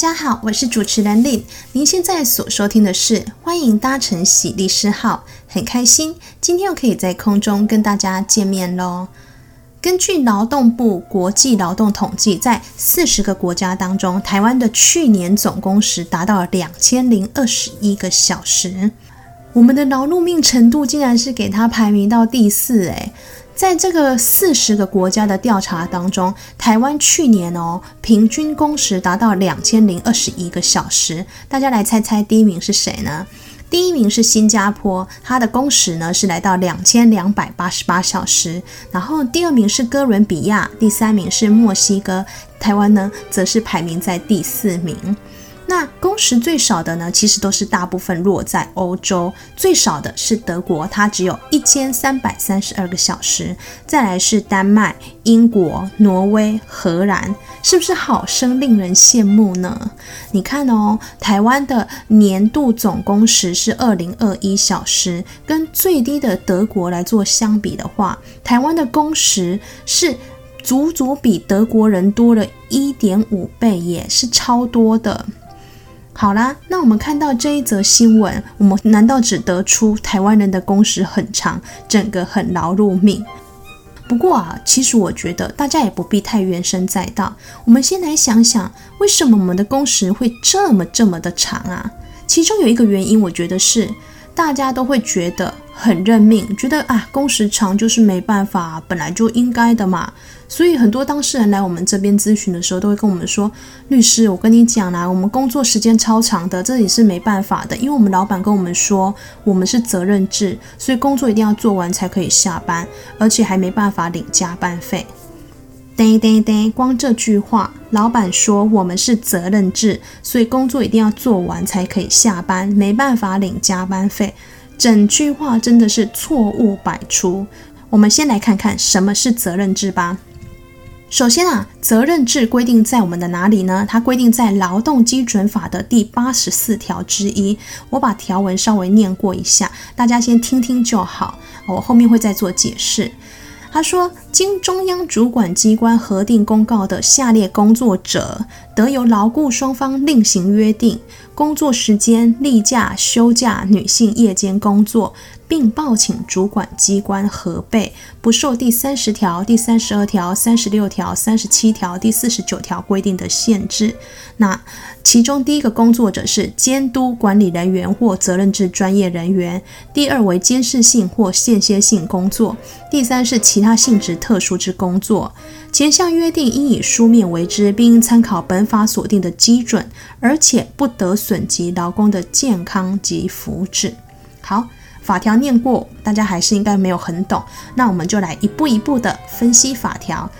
大家好，我是主持人 Lynne。您现在所收听的是欢迎搭乘喜丽诗号，很开心今天又可以在空中跟大家见面喽。根据劳动部国际劳动统计，在四十个国家当中，台湾的去年总工时达到了两千零二十一个小时。我们的劳碌命程度竟然是给它排名到第四，诶。在这个四十个国家的调查当中，台湾去年哦平均工时达到两千零二十一个小时。大家来猜猜，第一名是谁呢？第一名是新加坡，它的工时呢是来到两千两百八十八小时。然后第二名是哥伦比亚，第三名是墨西哥，台湾呢则是排名在第四名。那工时最少的呢，其实都是大部分落在欧洲，最少的是德国，它只有一千三百三十二个小时。再来是丹麦、英国、挪威、荷兰，是不是好生令人羡慕呢？你看哦，台湾的年度总工时是二零二一小时，跟最低的德国来做相比的话，台湾的工时是足足比德国人多了一点五倍，也是超多的。好啦，那我们看到这一则新闻，我们难道只得出台湾人的工时很长，整个很劳碌命？不过啊，其实我觉得大家也不必太怨声载道。我们先来想想，为什么我们的工时会这么这么的长啊？其中有一个原因，我觉得是大家都会觉得很认命，觉得啊，工时长就是没办法，本来就应该的嘛。所以很多当事人来我们这边咨询的时候，都会跟我们说：“律师，我跟你讲啦，我们工作时间超长的，这也是没办法的，因为我们老板跟我们说，我们是责任制，所以工作一定要做完才可以下班，而且还没办法领加班费。”对对对，光这句话，老板说我们是责任制，所以工作一定要做完才可以下班，没办法领加班费，整句话真的是错误百出。我们先来看看什么是责任制吧。首先啊，责任制规定在我们的哪里呢？它规定在劳动基准法的第八十四条之一。我把条文稍微念过一下，大家先听听就好。我后面会再做解释。他说，经中央主管机关核定公告的下列工作者，得由劳雇双方另行约定工作时间、例假、休假，女性夜间工作。并报请主管机关核备，不受第三十条、第三十二条、三十六条、三十七条、第四十九条规定的限制。那其中第一个工作者是监督管理人员或责任制专业人员，第二为监视性或间歇性工作，第三是其他性质特殊之工作。前项约定应以书面为之，并参考本法所定的基准，而且不得损及劳工的健康及福祉。好。法条念过，大家还是应该没有很懂。那我们就来一步一步的分析法条。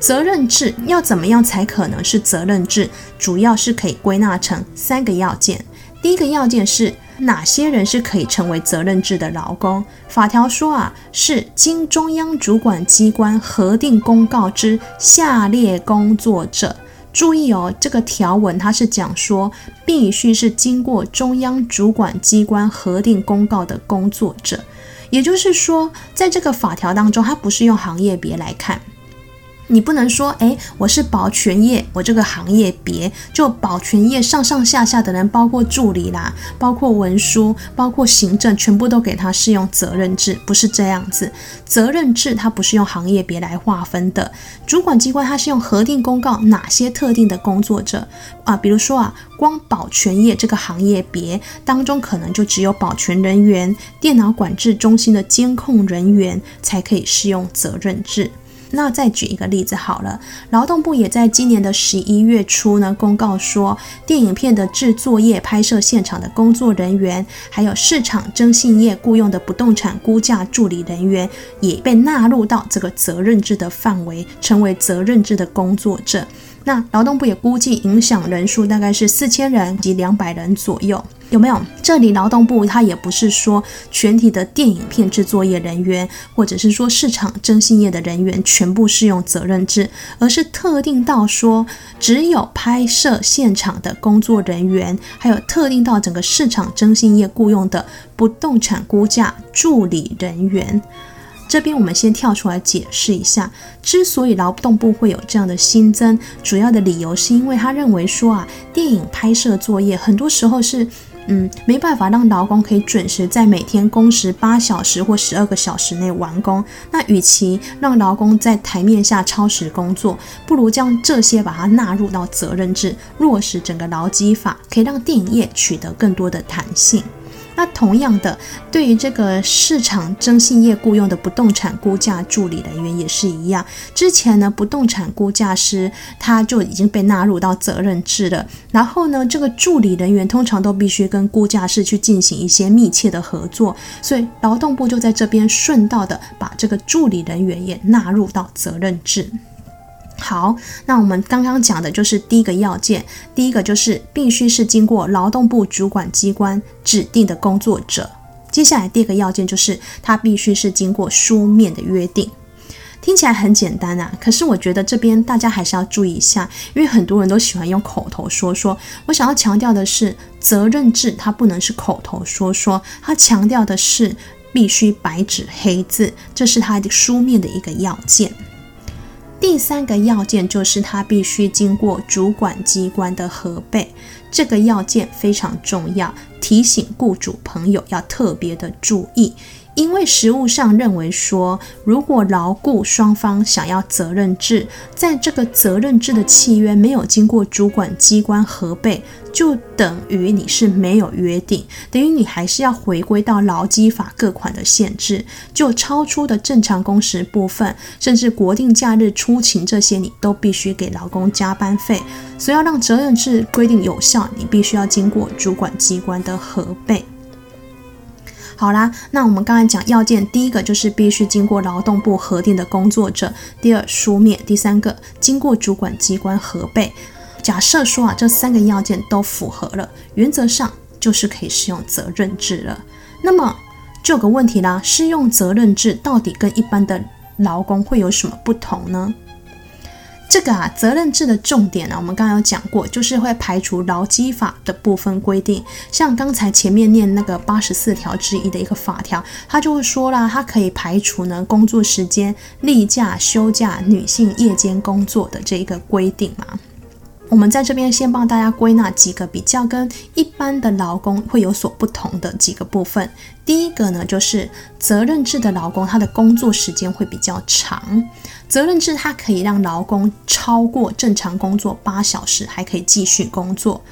责任制要怎么样才可能是责任制？主要是可以归纳成三个要件。第一个要件是哪些人是可以成为责任制的劳工？法条说啊，是经中央主管机关核定公告之下列工作者。注意哦，这个条文它是讲说，必须是经过中央主管机关核定公告的工作者，也就是说，在这个法条当中，它不是用行业别来看。你不能说，诶，我是保全业，我这个行业别就保全业上上下下的人，包括助理啦，包括文书，包括行政，全部都给他适用责任制，不是这样子。责任制它不是用行业别来划分的，主管机关它是用核定公告哪些特定的工作者啊，比如说啊，光保全业这个行业别当中，可能就只有保全人员、电脑管制中心的监控人员才可以适用责任制。那再举一个例子好了，劳动部也在今年的十一月初呢，公告说，电影片的制作业拍摄现场的工作人员，还有市场征信业雇佣的不动产估价助理人员，也被纳入到这个责任制的范围，成为责任制的工作者。那劳动部也估计影响人数大概是四千人及两百人左右。有没有？这里劳动部它也不是说全体的电影片制作业人员，或者是说市场征信业的人员全部适用责任制，而是特定到说只有拍摄现场的工作人员，还有特定到整个市场征信业雇佣的不动产估价助理人员。这边我们先跳出来解释一下，之所以劳动部会有这样的新增，主要的理由是因为他认为说啊，电影拍摄作业很多时候是。嗯，没办法让劳工可以准时在每天工时八小时或十二个小时内完工。那与其让劳工在台面下超时工作，不如将这些把它纳入到责任制，落实整个劳基法，可以让电影业取得更多的弹性。那同样的，对于这个市场征信业雇佣的不动产估价助理人员也是一样。之前呢，不动产估价师他就已经被纳入到责任制了。然后呢，这个助理人员通常都必须跟估价师去进行一些密切的合作，所以劳动部就在这边顺道的把这个助理人员也纳入到责任制。好，那我们刚刚讲的就是第一个要件，第一个就是必须是经过劳动部主管机关指定的工作者。接下来第二个要件就是他必须是经过书面的约定。听起来很简单啊，可是我觉得这边大家还是要注意一下，因为很多人都喜欢用口头说说。我想要强调的是，责任制它不能是口头说说，它强调的是必须白纸黑字，这是它的书面的一个要件。第三个要件就是它必须经过主管机关的核备，这个要件非常重要，提醒雇主朋友要特别的注意。因为实务上认为说，如果劳雇双方想要责任制，在这个责任制的契约没有经过主管机关核备，就等于你是没有约定，等于你还是要回归到劳基法各款的限制，就超出的正常工时部分，甚至国定假日出勤这些，你都必须给劳工加班费。所以要让责任制规定有效，你必须要经过主管机关的核备。好啦，那我们刚才讲要件，第一个就是必须经过劳动部核定的工作者，第二书面，第三个经过主管机关核备。假设说啊，这三个要件都符合了，原则上就是可以适用责任制了。那么就有个问题啦，适用责任制到底跟一般的劳工会有什么不同呢？这个啊，责任制的重点呢、我们刚刚有讲过，就是会排除劳基法的部分规定，像刚才前面念那个八十四条之一的一个法条，它就会说啦，它可以排除呢工作时间、例假、休假、女性夜间工作的这一个规定嘛。我们在这边先帮大家归纳几个比较跟一般的劳工会有所不同的几个部分。第一个呢，就是责任制的劳工，他的工作时间会比较长。责任制它可以让劳工超过正常工作八小时，还可以继续工作。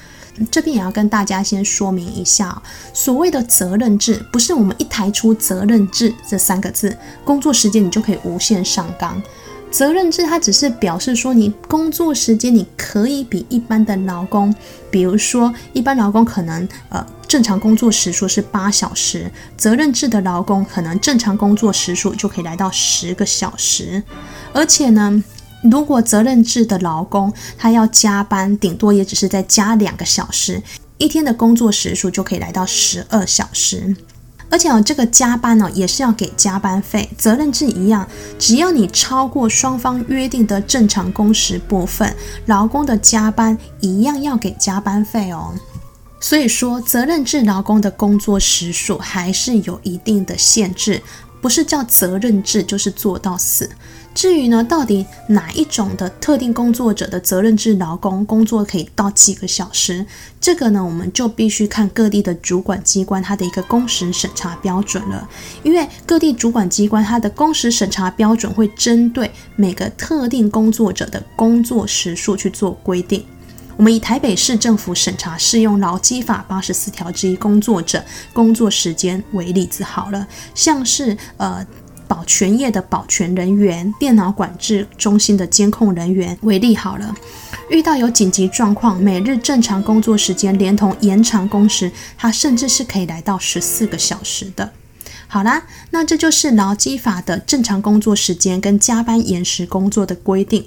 这边也要跟大家先说明一下，所谓的责任制，不是我们一抬出责任制这三个字，工作时间你就可以无限上纲。责任制它只是表示说，你工作时间你可以比一般的劳工，比如说一般劳工可能呃正常工作时数是八小时，责任制的劳工可能正常工作时数就可以来到十个小时，而且呢，如果责任制的劳工他要加班，顶多也只是再加两个小时，一天的工作时数就可以来到十二小时。而且哦，这个加班呢，也是要给加班费。责任制一样，只要你超过双方约定的正常工时部分，劳工的加班一样要给加班费哦。所以说，责任制劳工的工作时数还是有一定的限制，不是叫责任制就是做到死。至于呢，到底哪一种的特定工作者的责任制劳工工作可以到几个小时？这个呢，我们就必须看各地的主管机关它的一个工时审查标准了。因为各地主管机关它的工时审查标准会针对每个特定工作者的工作时数去做规定。我们以台北市政府审查适用劳基法八十四条之一工作者工作时间为例子好了，像是呃。保全业的保全人员、电脑管制中心的监控人员为例好了，遇到有紧急状况，每日正常工作时间连同延长工时，它甚至是可以来到十四个小时的。好啦，那这就是劳基法的正常工作时间跟加班延时工作的规定。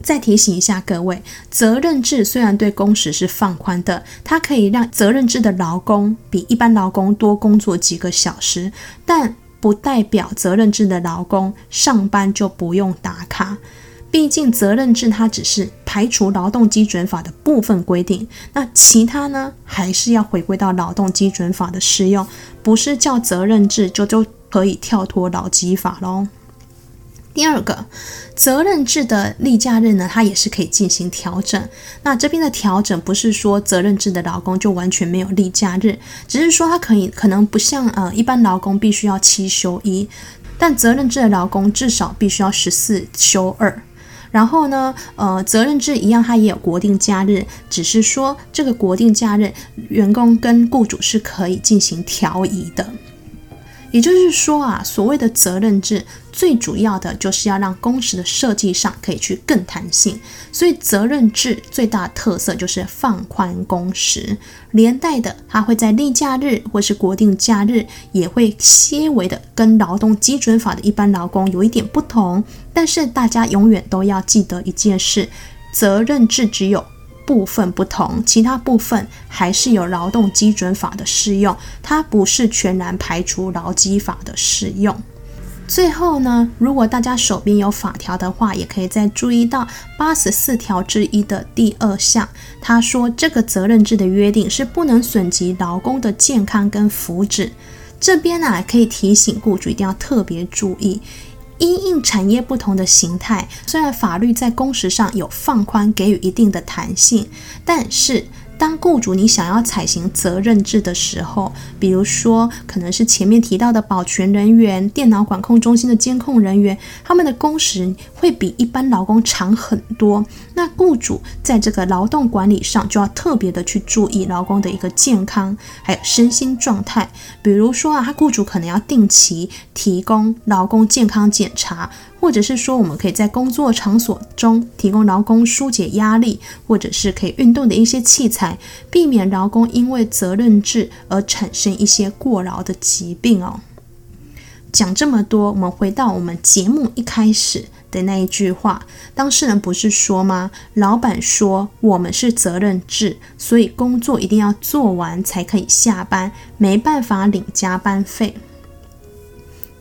再提醒一下各位，责任制虽然对工时是放宽的，它可以让责任制的劳工比一般劳工多工作几个小时，但不代表责任制的劳工上班就不用打卡，毕竟责任制它只是排除劳动基准法的部分规定，那其他呢还是要回归到劳动基准法的适用，不是叫责任制就就可以跳脱劳基法喽。第二个，责任制的例假日呢，它也是可以进行调整。那这边的调整不是说责任制的劳工就完全没有例假日，只是说它可以可能不像呃一般劳工必须要七休一，但责任制的劳工至少必须要十四休二。然后呢，呃，责任制一样，它也有国定假日，只是说这个国定假日，员工跟雇主是可以进行调移的。也就是说啊，所谓的责任制，最主要的就是要让工时的设计上可以去更弹性。所以责任制最大的特色就是放宽工时，连带的它会在例假日或是国定假日也会些微的跟劳动基准法的一般劳工有一点不同。但是大家永远都要记得一件事：责任制只有。部分不同，其他部分还是有劳动基准法的适用，它不是全然排除劳基法的适用。最后呢，如果大家手边有法条的话，也可以再注意到八十四条之一的第二项，他说这个责任制的约定是不能损及劳工的健康跟福祉。这边呢、可以提醒雇主一定要特别注意。因应产业不同的形态，虽然法律在工时上有放宽，给予一定的弹性，但是，当雇主你想要采行责任制的时候，比如说可能是前面提到的保全人员、电脑管控中心的监控人员，他们的工时会比一般劳工长很多。那雇主在这个劳动管理上就要特别的去注意劳工的一个健康，还有身心状态。比如说啊，他雇主可能要定期提供劳工健康检查。或者是说，我们可以在工作场所中提供劳工疏解压力，或者是可以运动的一些器材，避免劳工因为责任制而产生一些过劳的疾病哦。讲这么多，我们回到我们节目一开始的那一句话，当事人不是说吗？老板说我们是责任制，所以工作一定要做完才可以下班，没办法领加班费。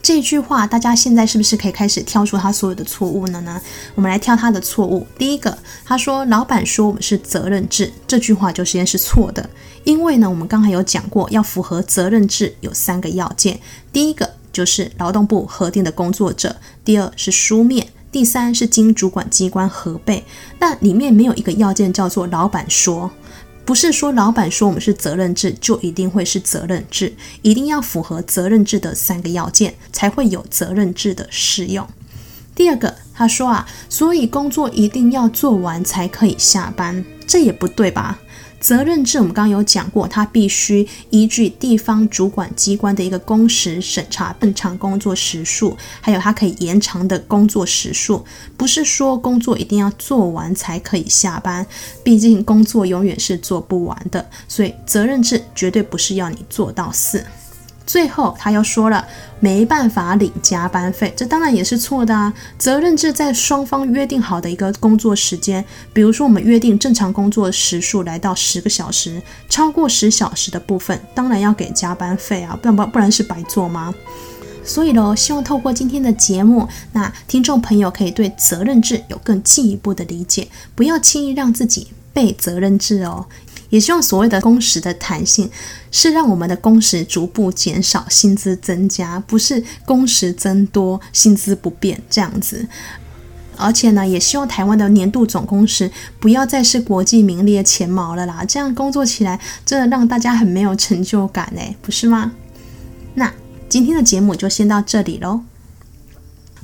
这句话，大家现在是不是可以开始挑出他所有的错误了呢？我们来挑他的错误。第一个，他说老板说我们是责任制，这句话就先是错的。因为呢，我们刚才有讲过，要符合责任制有三个要件。第一个就是劳动部核定的工作者，第二是书面，第三是经主管机关核备。那里面没有一个要件叫做老板说。不是说老板说我们是责任制就一定会是责任制，一定要符合责任制的三个要件才会有责任制的适用。第二个，他说啊，所以工作一定要做完才可以下班，这也不对吧？责任制，我们刚刚有讲过，它必须依据地方主管机关的一个工时审查正常工作时数，还有它可以延长的工作时数，不是说工作一定要做完才可以下班，毕竟工作永远是做不完的，所以责任制绝对不是要你做到死。最后，他又说了没办法领加班费，这当然也是错的啊。责任制在双方约定好的一个工作时间，比如说我们约定正常工作时数来到十个小时，超过十小时的部分，当然要给加班费啊，不然不不然是白做吗？所以喽，希望透过今天的节目，那听众朋友可以对责任制有更进一步的理解，不要轻易让自己被责任制哦。也希望所谓的工时的弹性，是让我们的工时逐步减少，薪资增加，不是工时增多，薪资不变这样子。而且呢，也希望台湾的年度总工时不要再是国际名列前茅了啦，这样工作起来真的让大家很没有成就感诶，不是吗？那今天的节目就先到这里喽。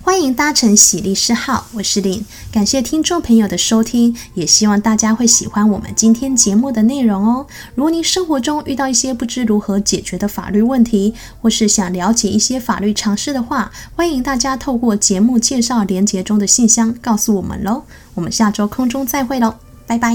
欢迎搭乘喜丽诗号，我是林，感谢听众朋友的收听，也希望大家会喜欢我们今天节目的内容哦。如果您生活中遇到一些不知如何解决的法律问题，或是想了解一些法律常识的话，欢迎大家透过节目介绍连结中的信箱告诉我们喽。我们下周空中再会喽，拜拜。